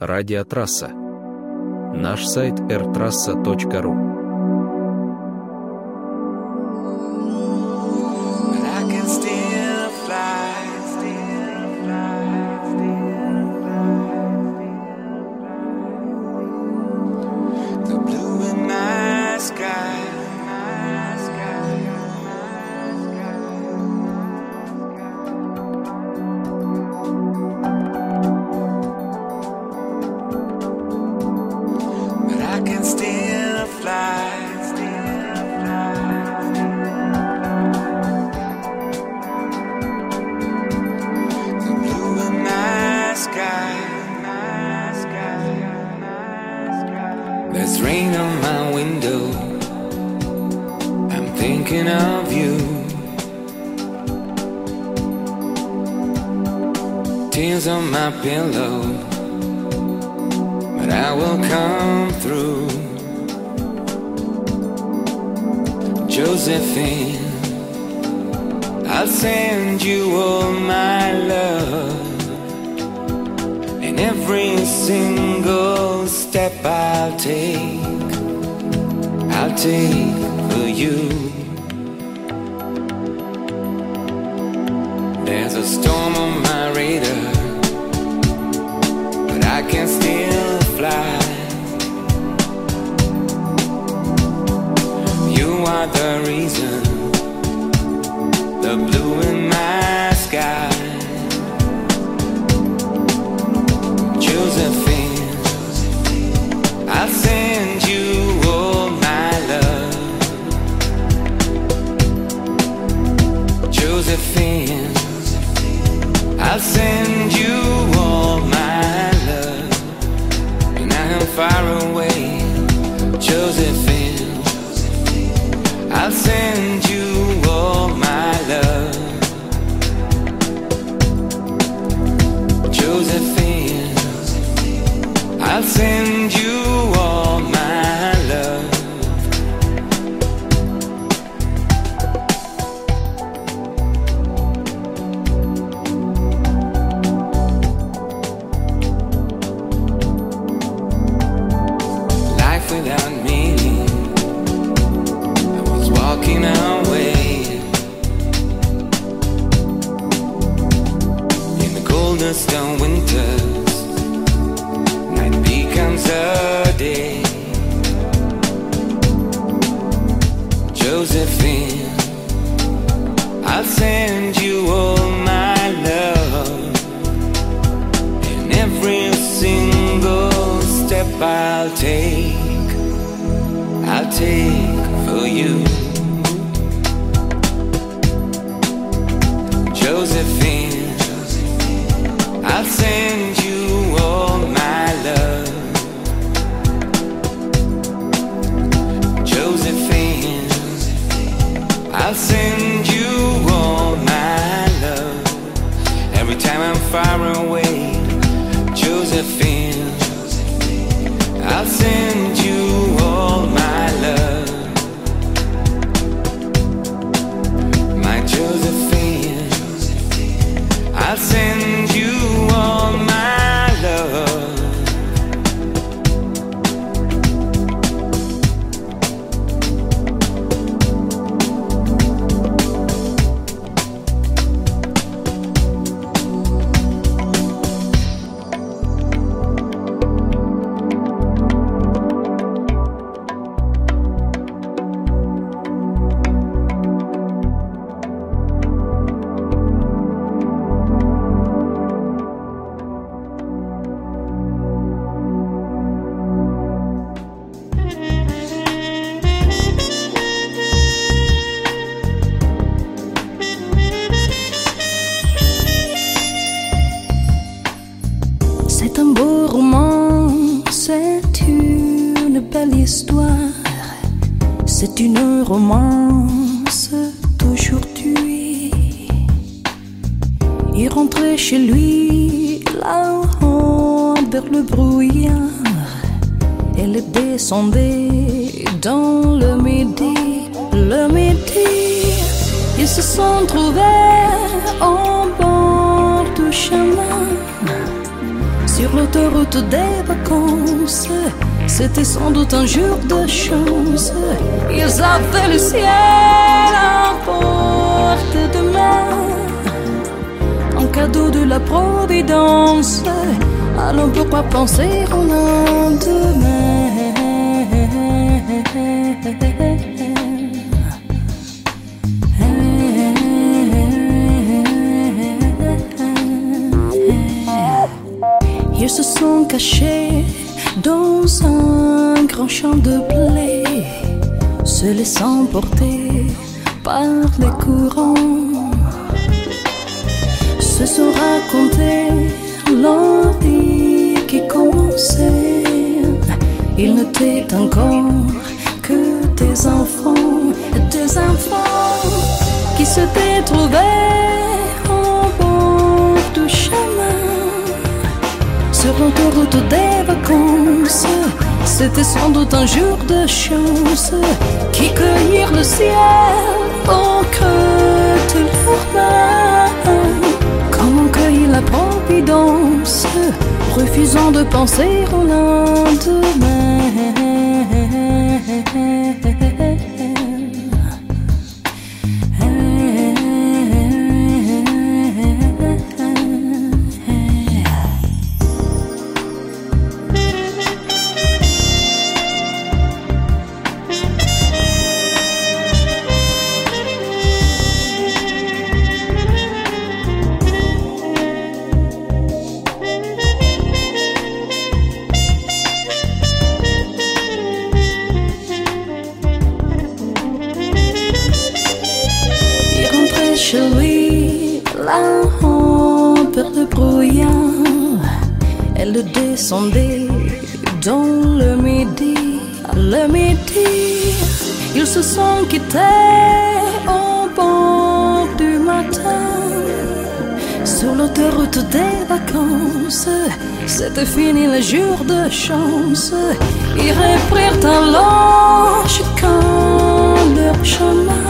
Радиотрасса. Наш сайт rtrassa.ru I'll take, I'll take for you. Josephine, I'll send you all my love. Josephine, I'll send you all my love. Every time I'm far away. Des vacances. C'était sans doute un jour de chance. Ils avaient le ciel à porte de main. Un cadeau de la providence. Alors pourquoi penser au lendemain? Ils se sont cachés dans un grand champ de blé, se laissant porter par les courants, se sont racontés l'envie qui commençait. Ils n'étaient encore que des enfants, des enfants qui s'étaient trouvés sur l'autoroute des vacances. C'était sans doute un jour de chance qui cueillirent le ciel au creux de leurs mains. Comme on cueille la providence, refusant de penser au lendemain. Des vacances, c'était fini le jour de chance. Ils reprirent alors chacun leur chemin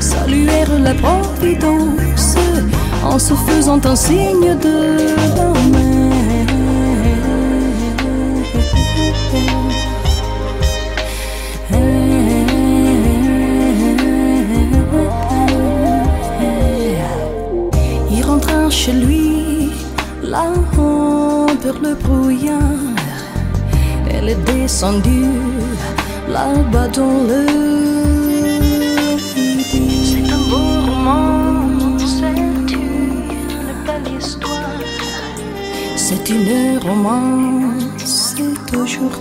saluèrent la providence en se faisant un signe de la main. Le brouillard. Elle est descendue là-bas dans le C'est un beau roman, c'est une belle histoire. C'est une romance, c'est aujourd'hui.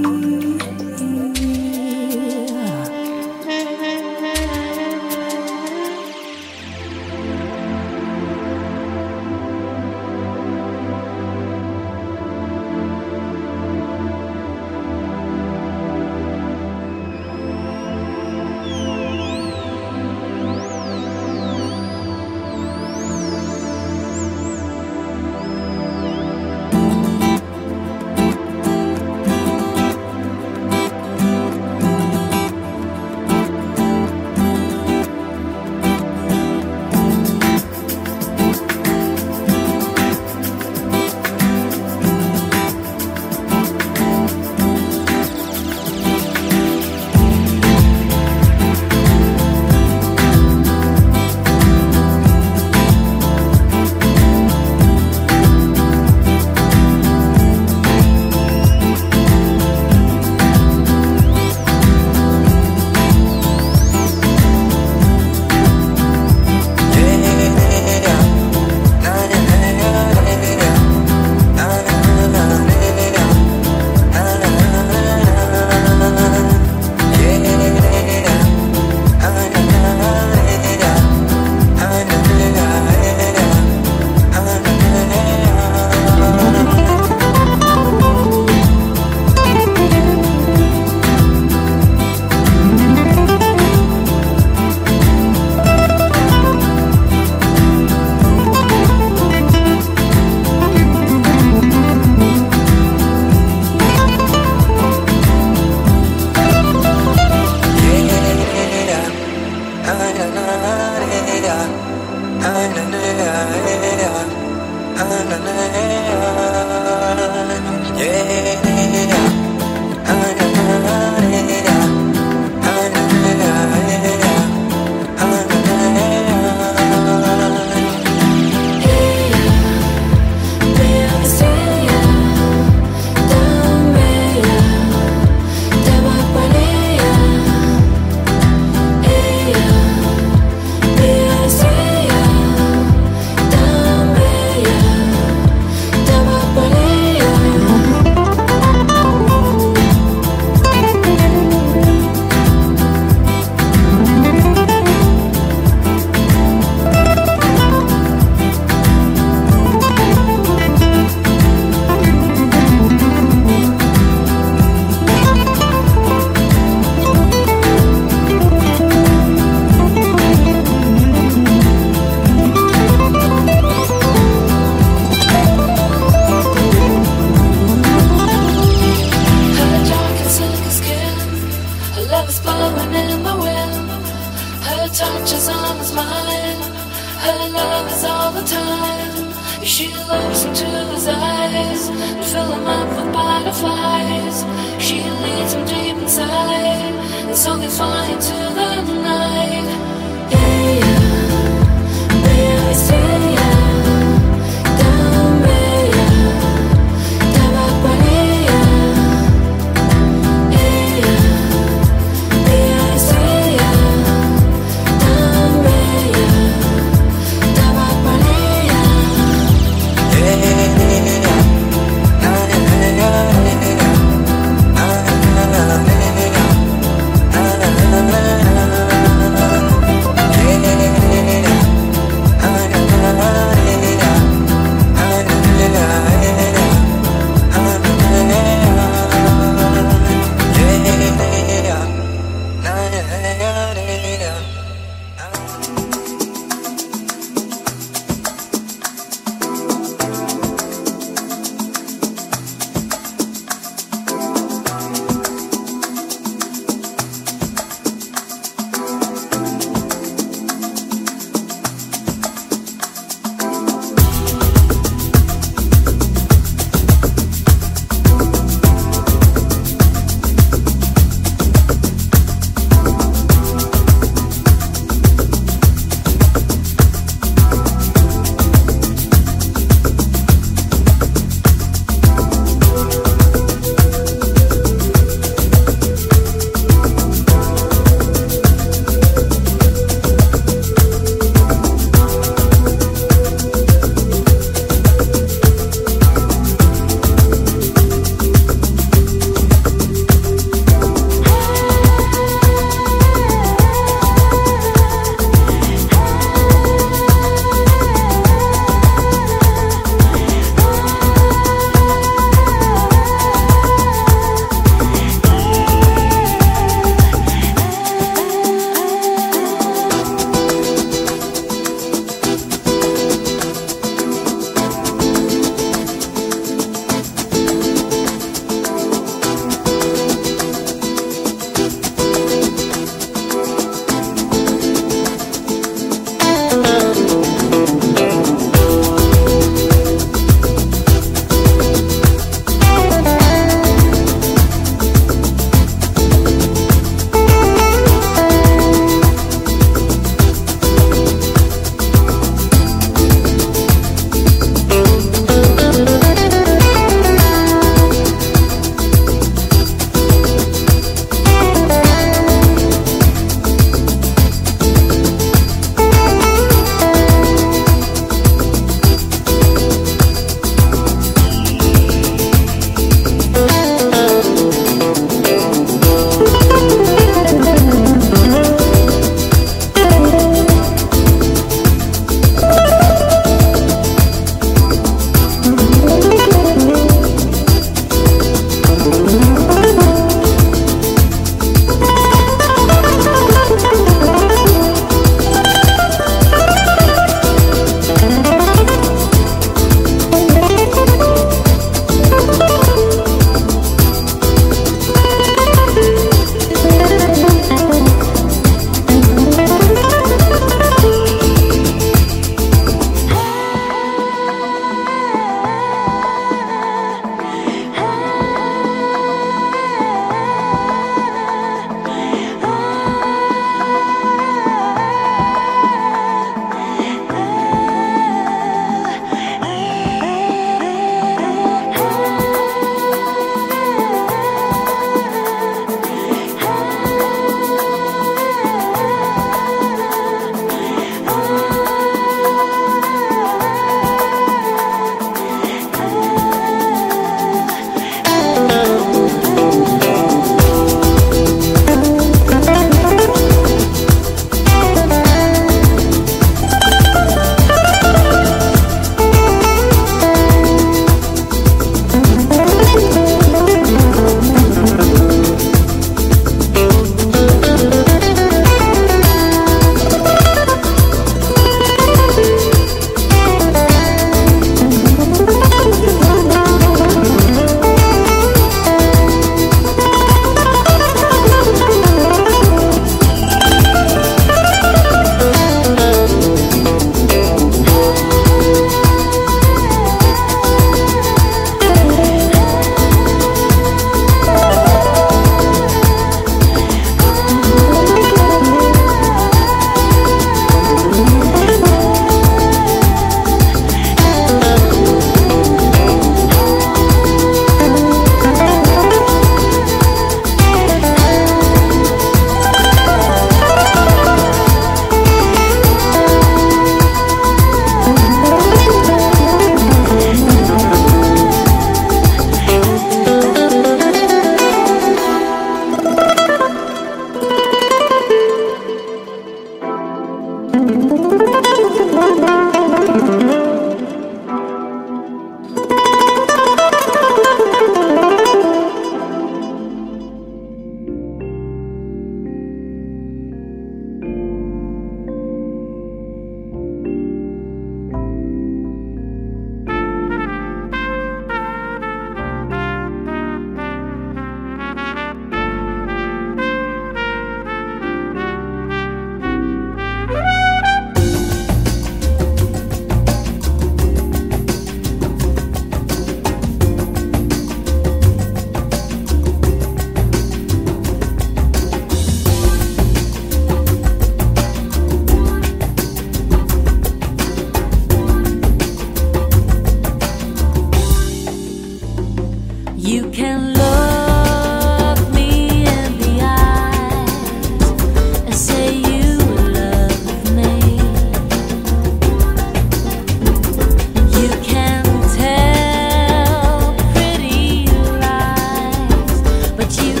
but you.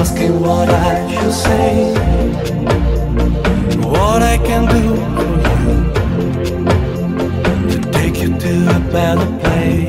asking what I should say, what I can do for you to take you to a better place.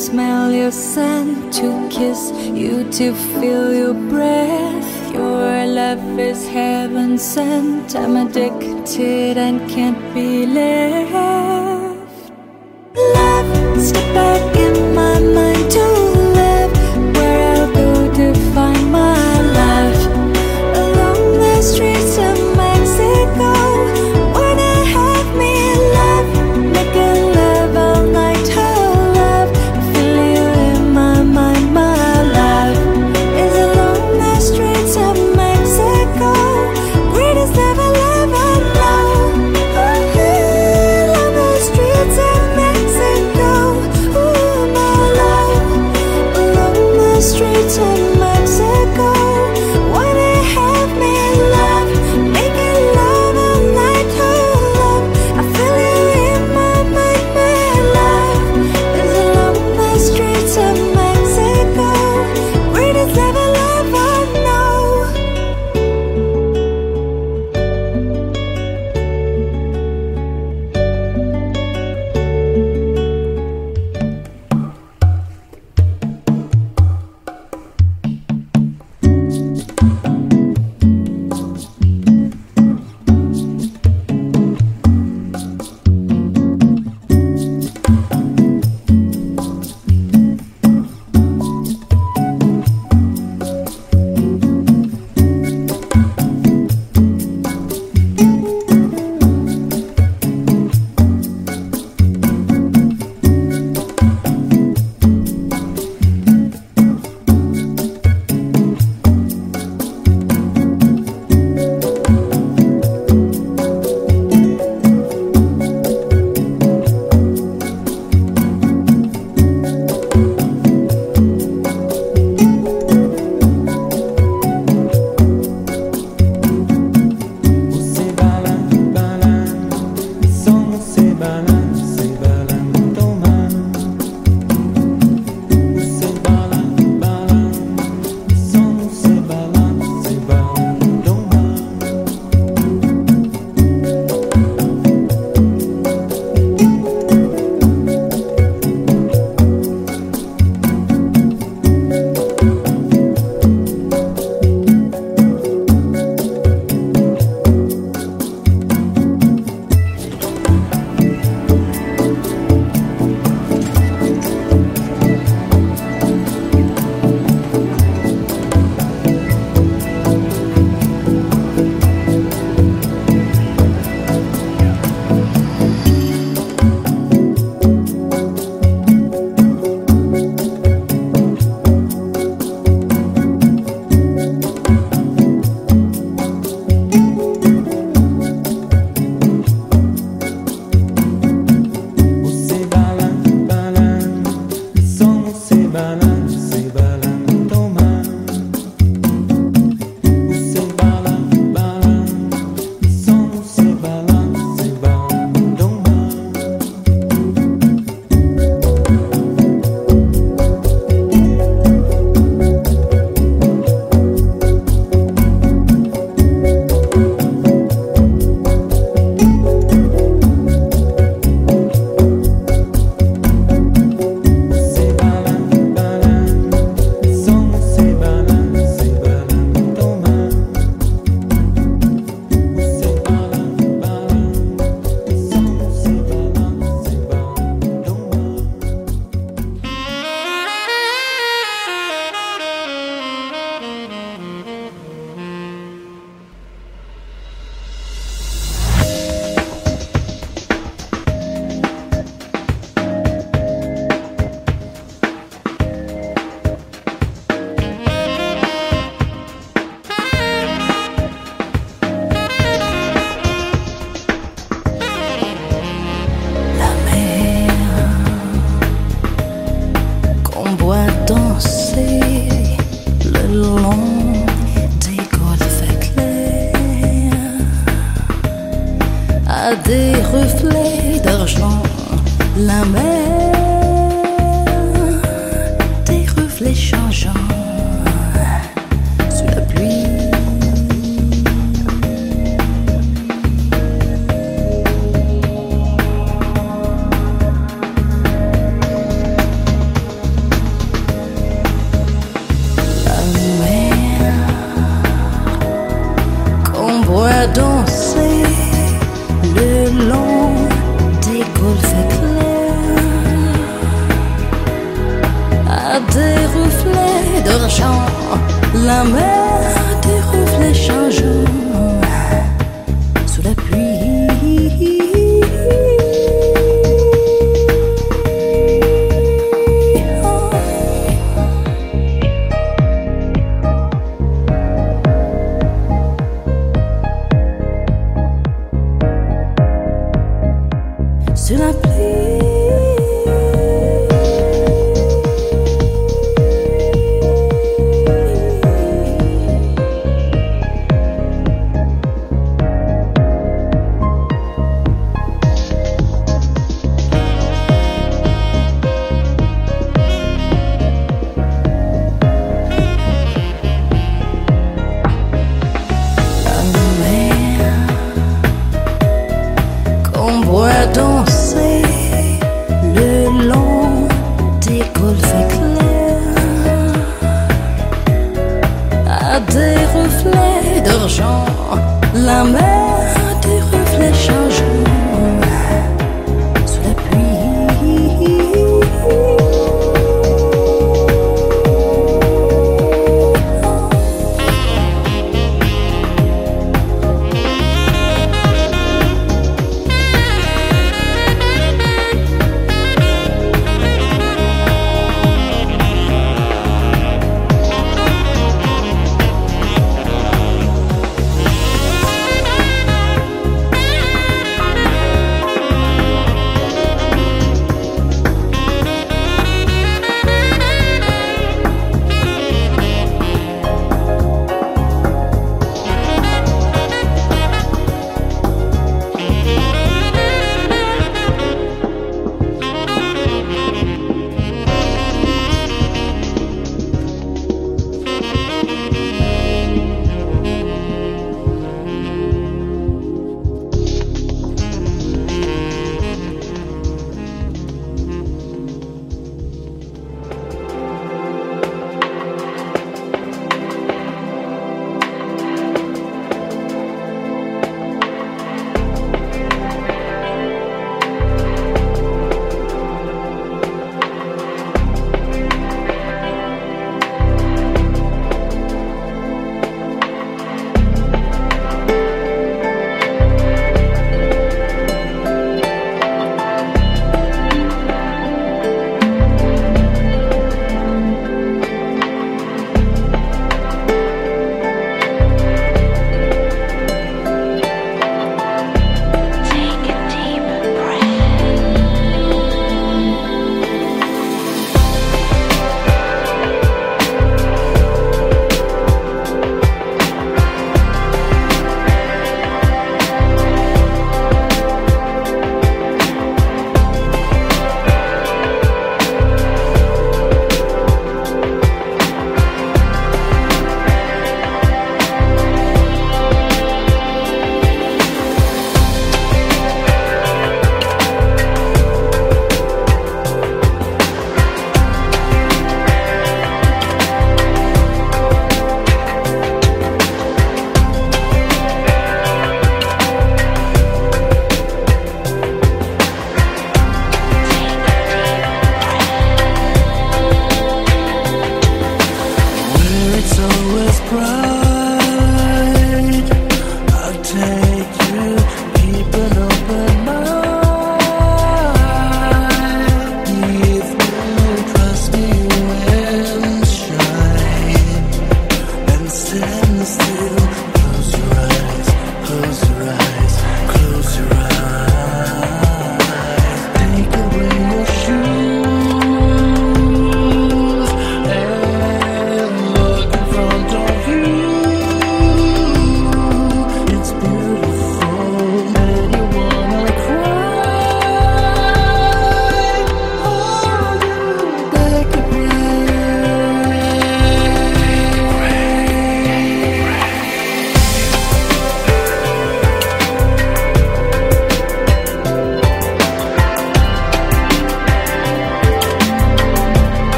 smell your scent, to kiss you, to feel your breath. Your love is heaven sent. I'm addicted and can't be left. Love, step back.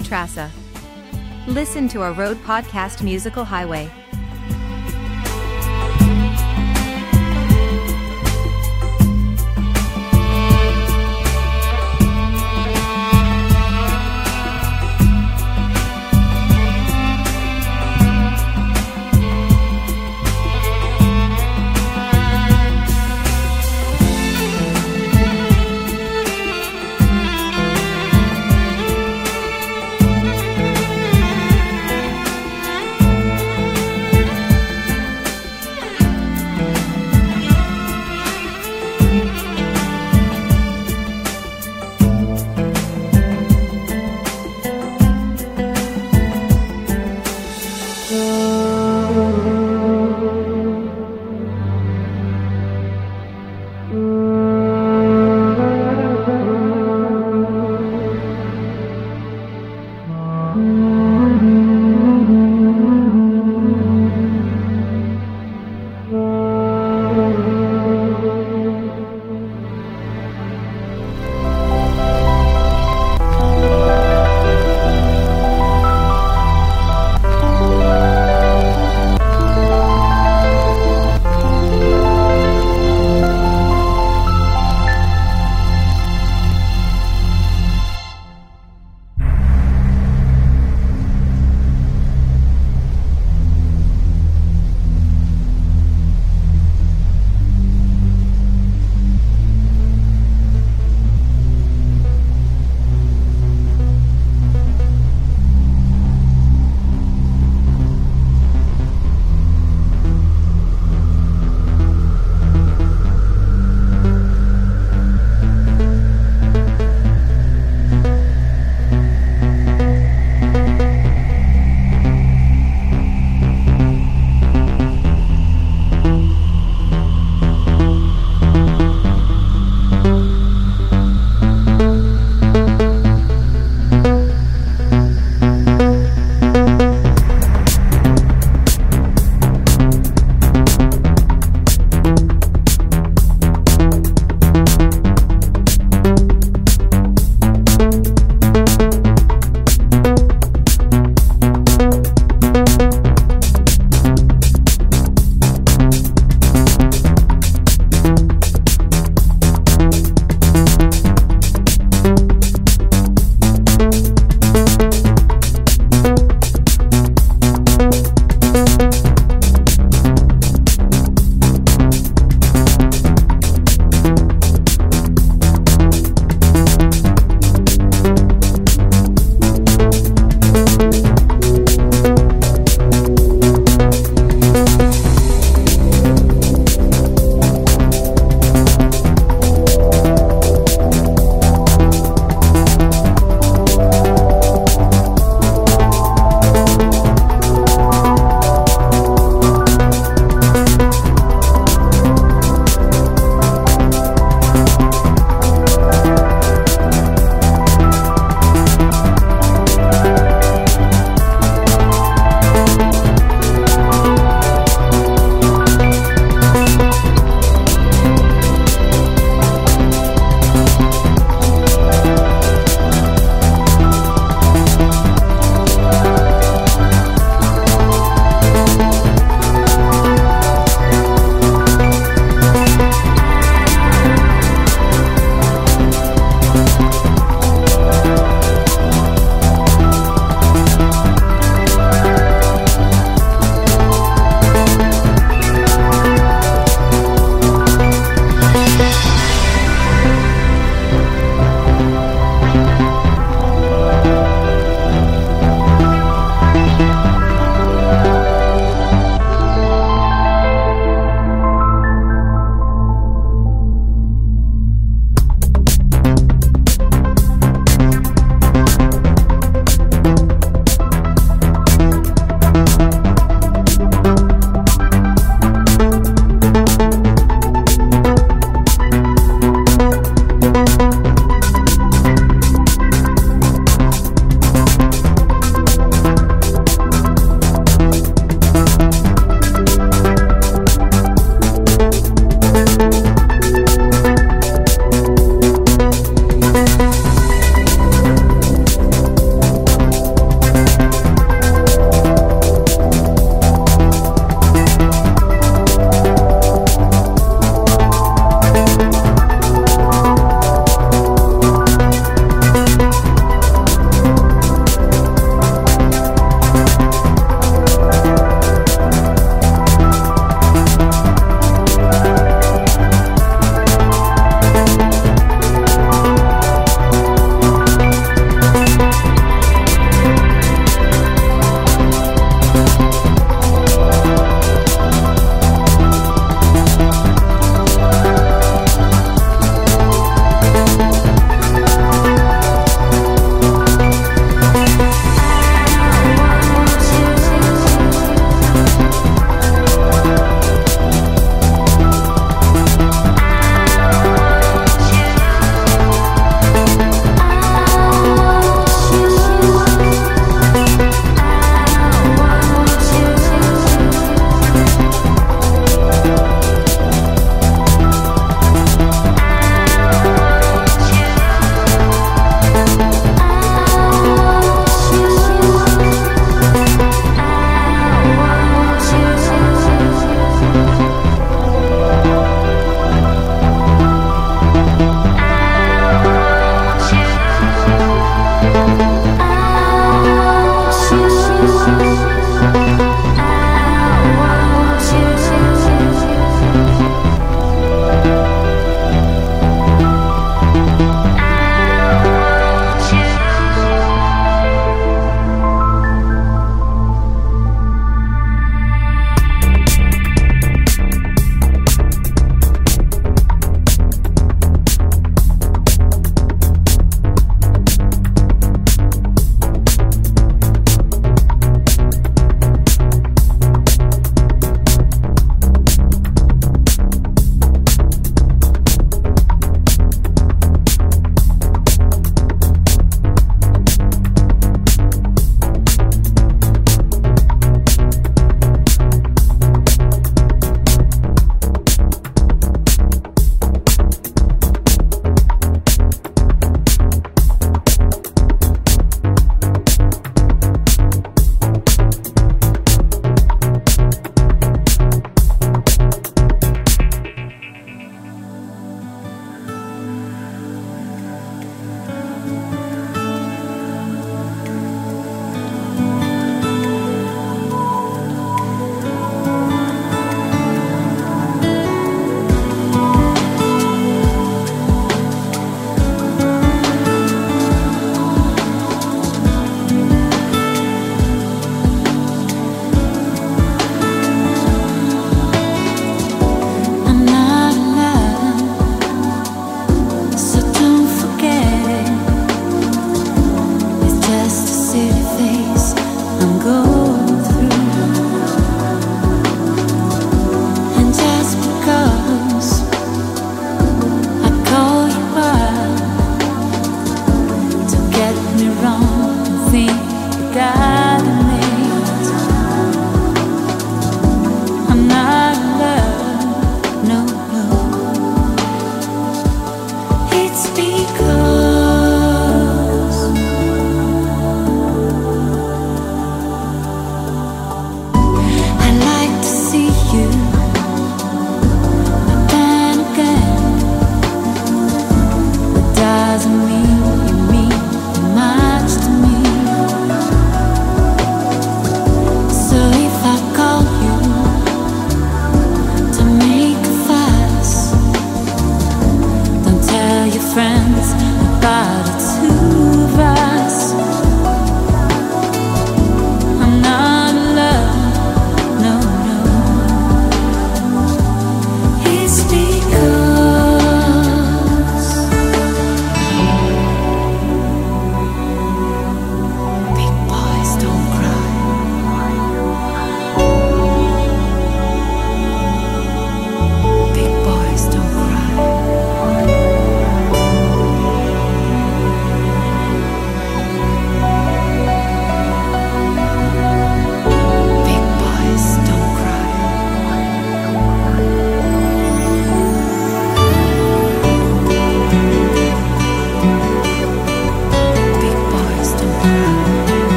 Trassa. Listen to our road podcast Musical Highway.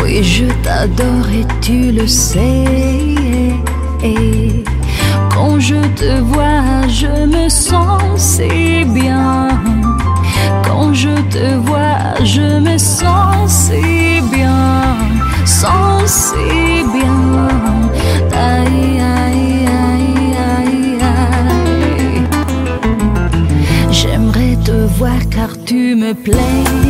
Oui, je t'adore et tu le sais. Quand je te vois, je me sens si bien. Quand je te vois, je me sens si bien. Sens si bien. me plaît.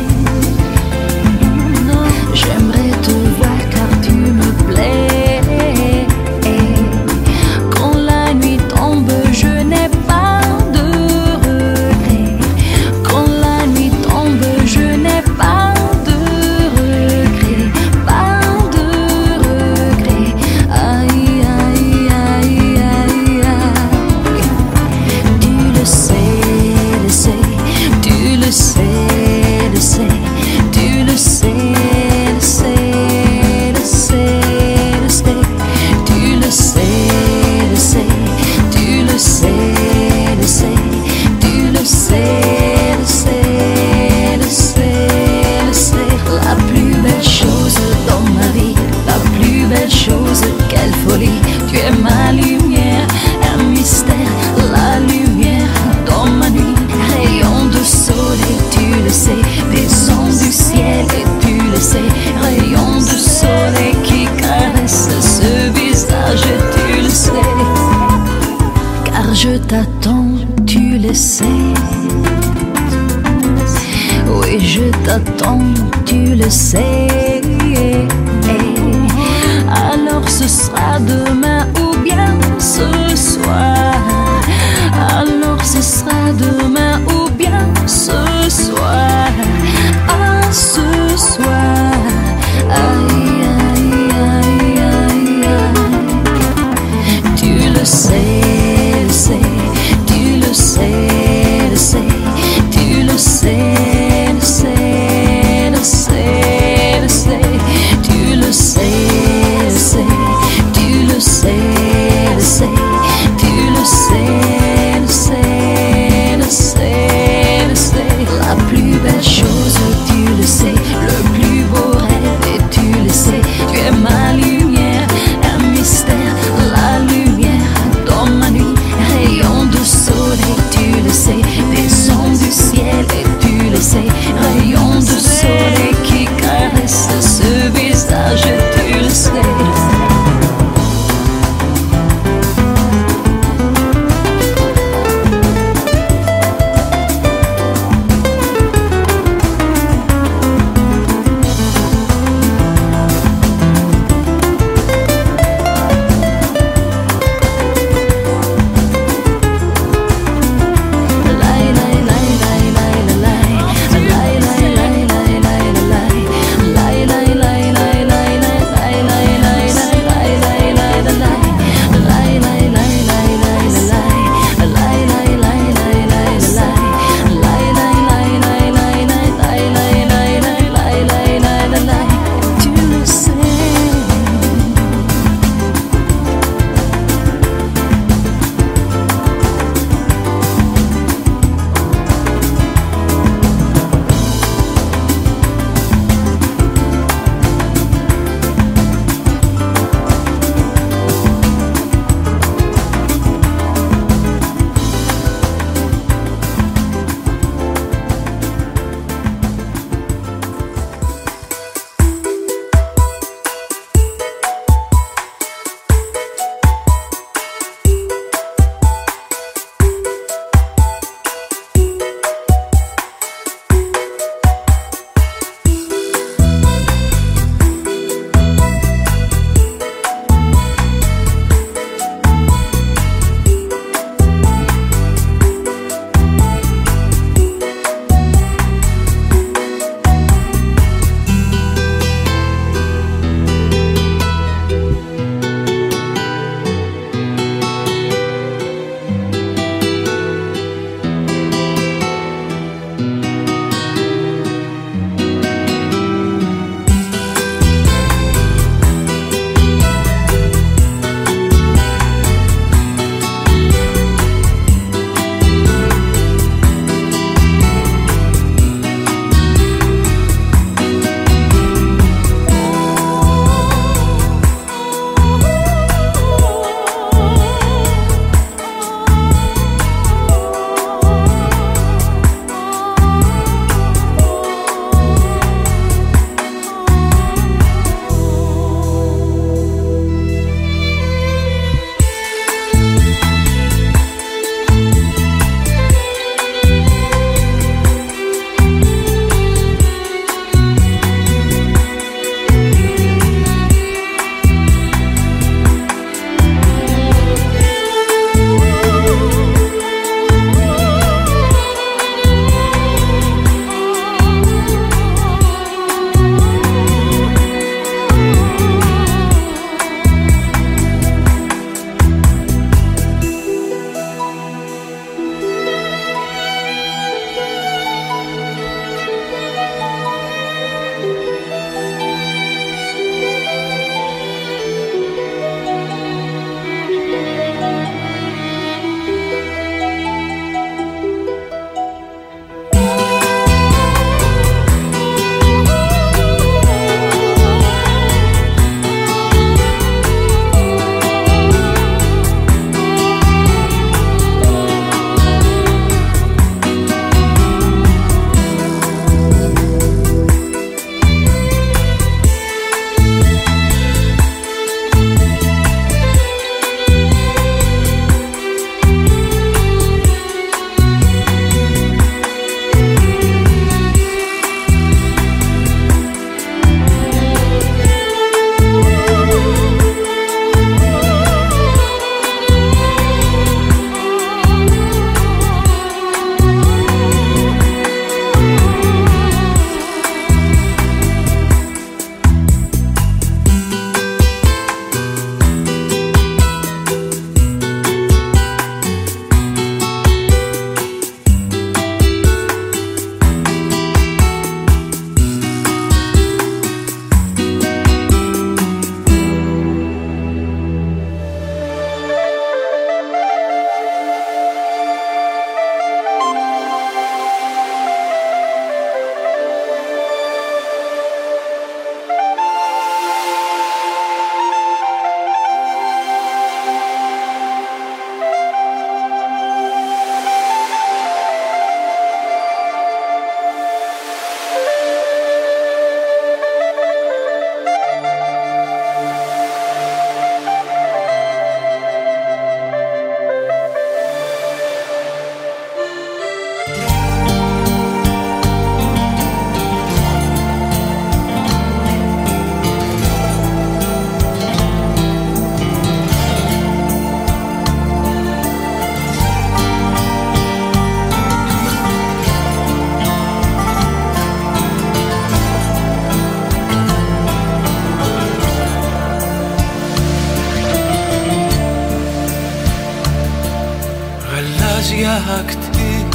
Ακτή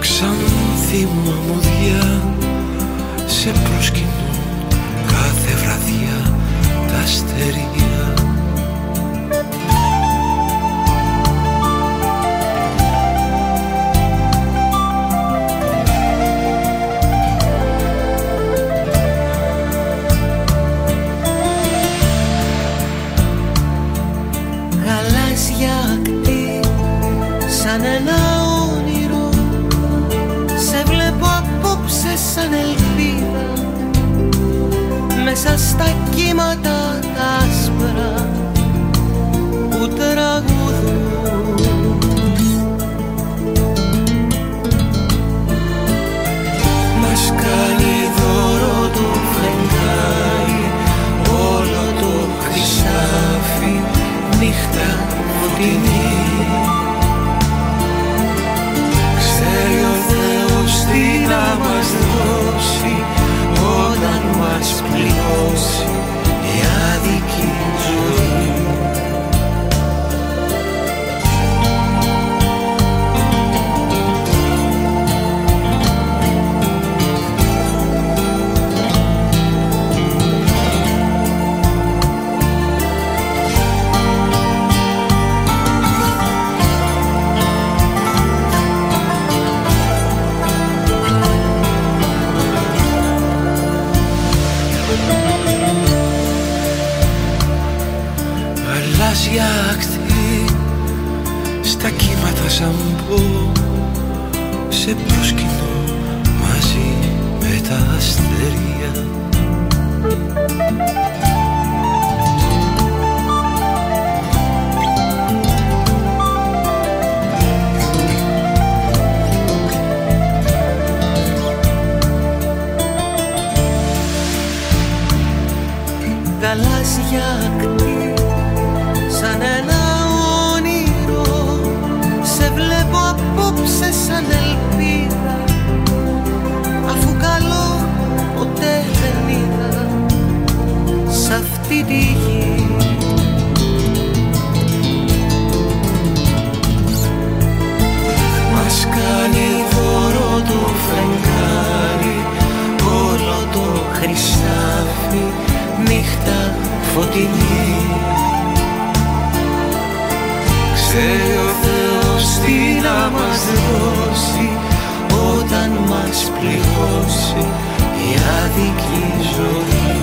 Ξανθή μου αμμουδιά Σε προσκυνούν κάθε βραδιά τα αστερία σαν ένα όνειρο. Σε βλέπω απόψε σαν ελπίδα. Μέσα στα κύματα να μας δώσει όταν μας πληρώσει εγώ σε προσκυνώ μαζί με τα αστέρια. Γαλάζια σαν ελπίδα αφού καλό ποτέ δεν είδα σ' αυτή τη γη. Μας κάνει δώρο το φεγγάρι όλο το χρυσάφι νύχτα φωτεινή. Ξέρω τι να μας δώσει όταν μας πληγώσει η άδικη ζωή.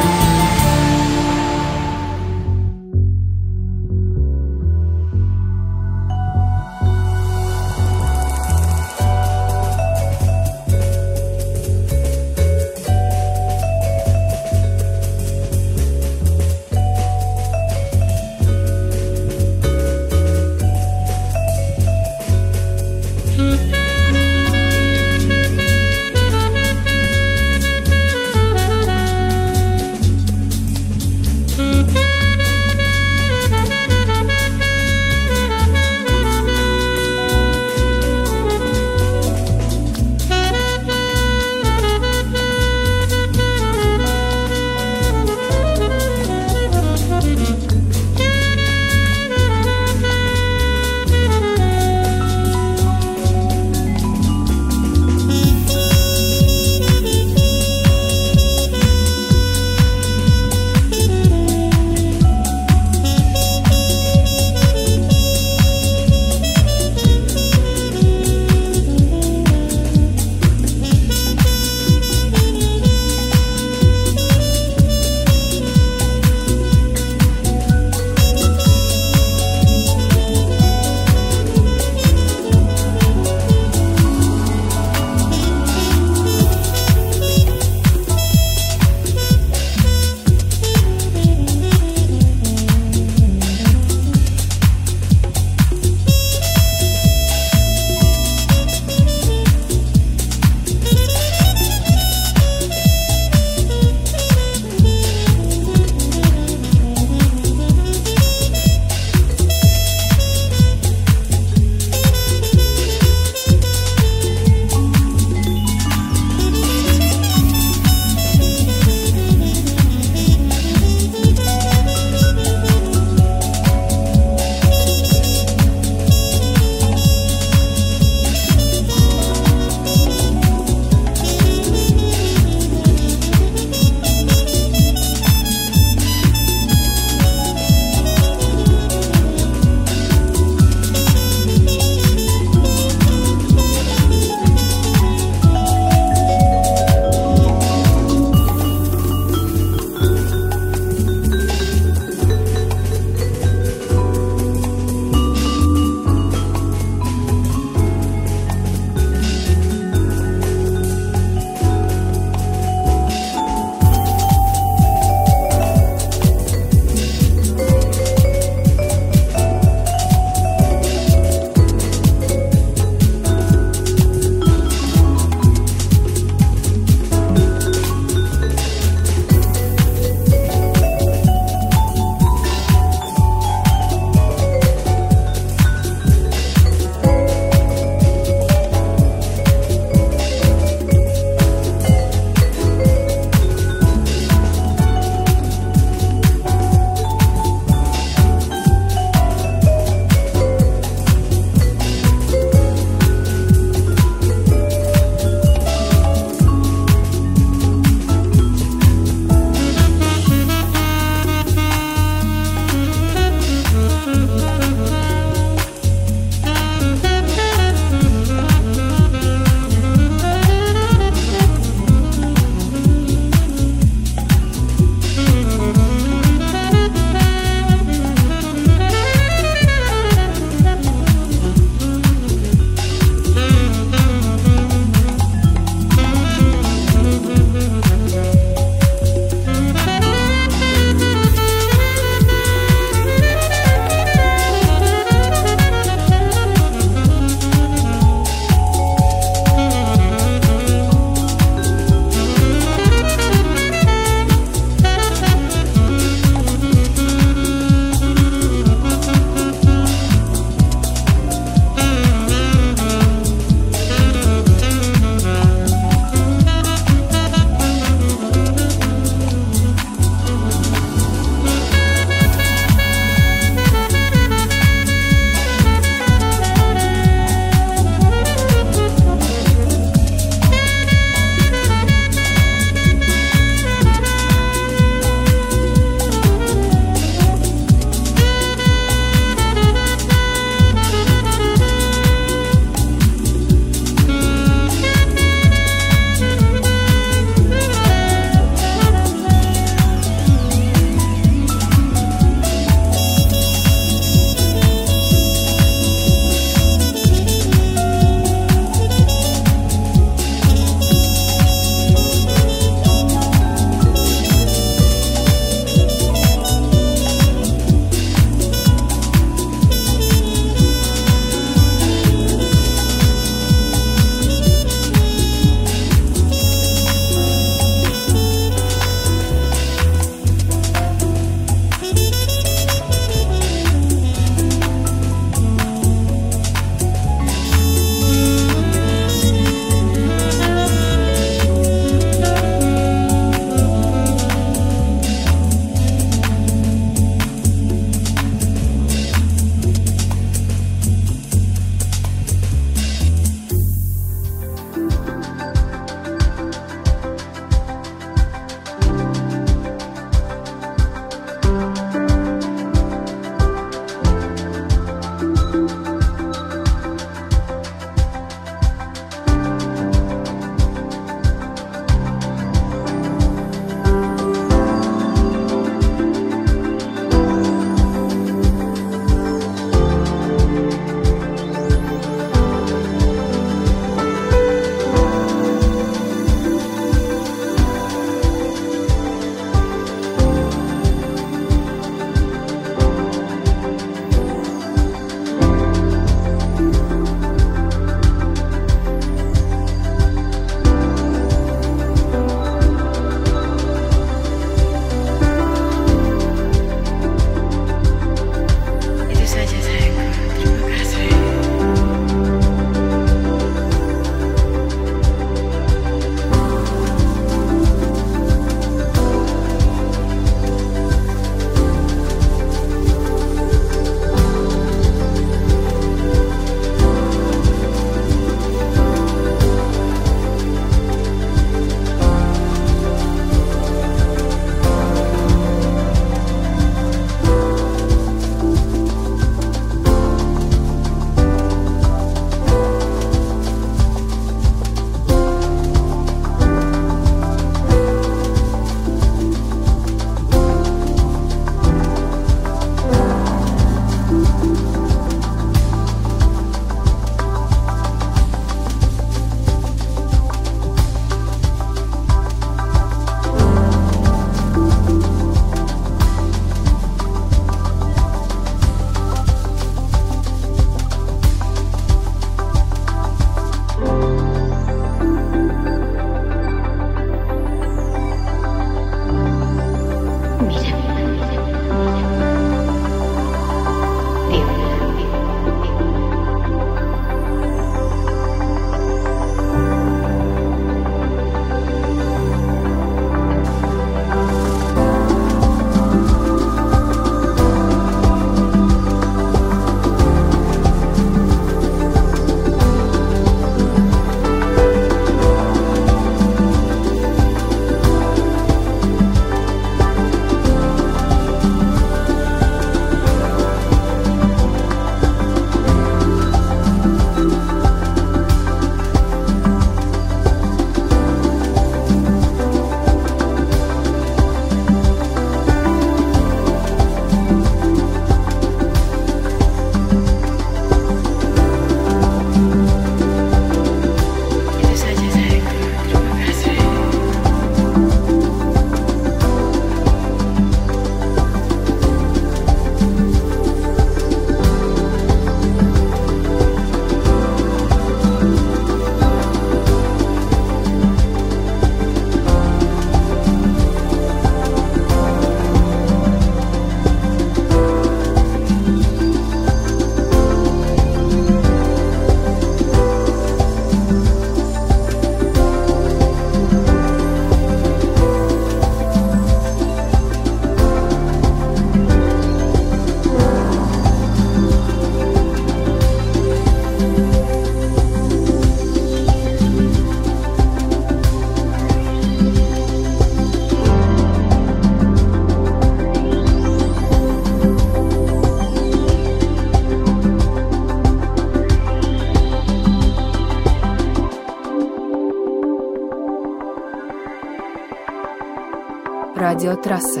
Радиотрасса.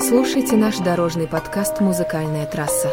Слушайте наш дорожный подкаст «Музыкальная трасса».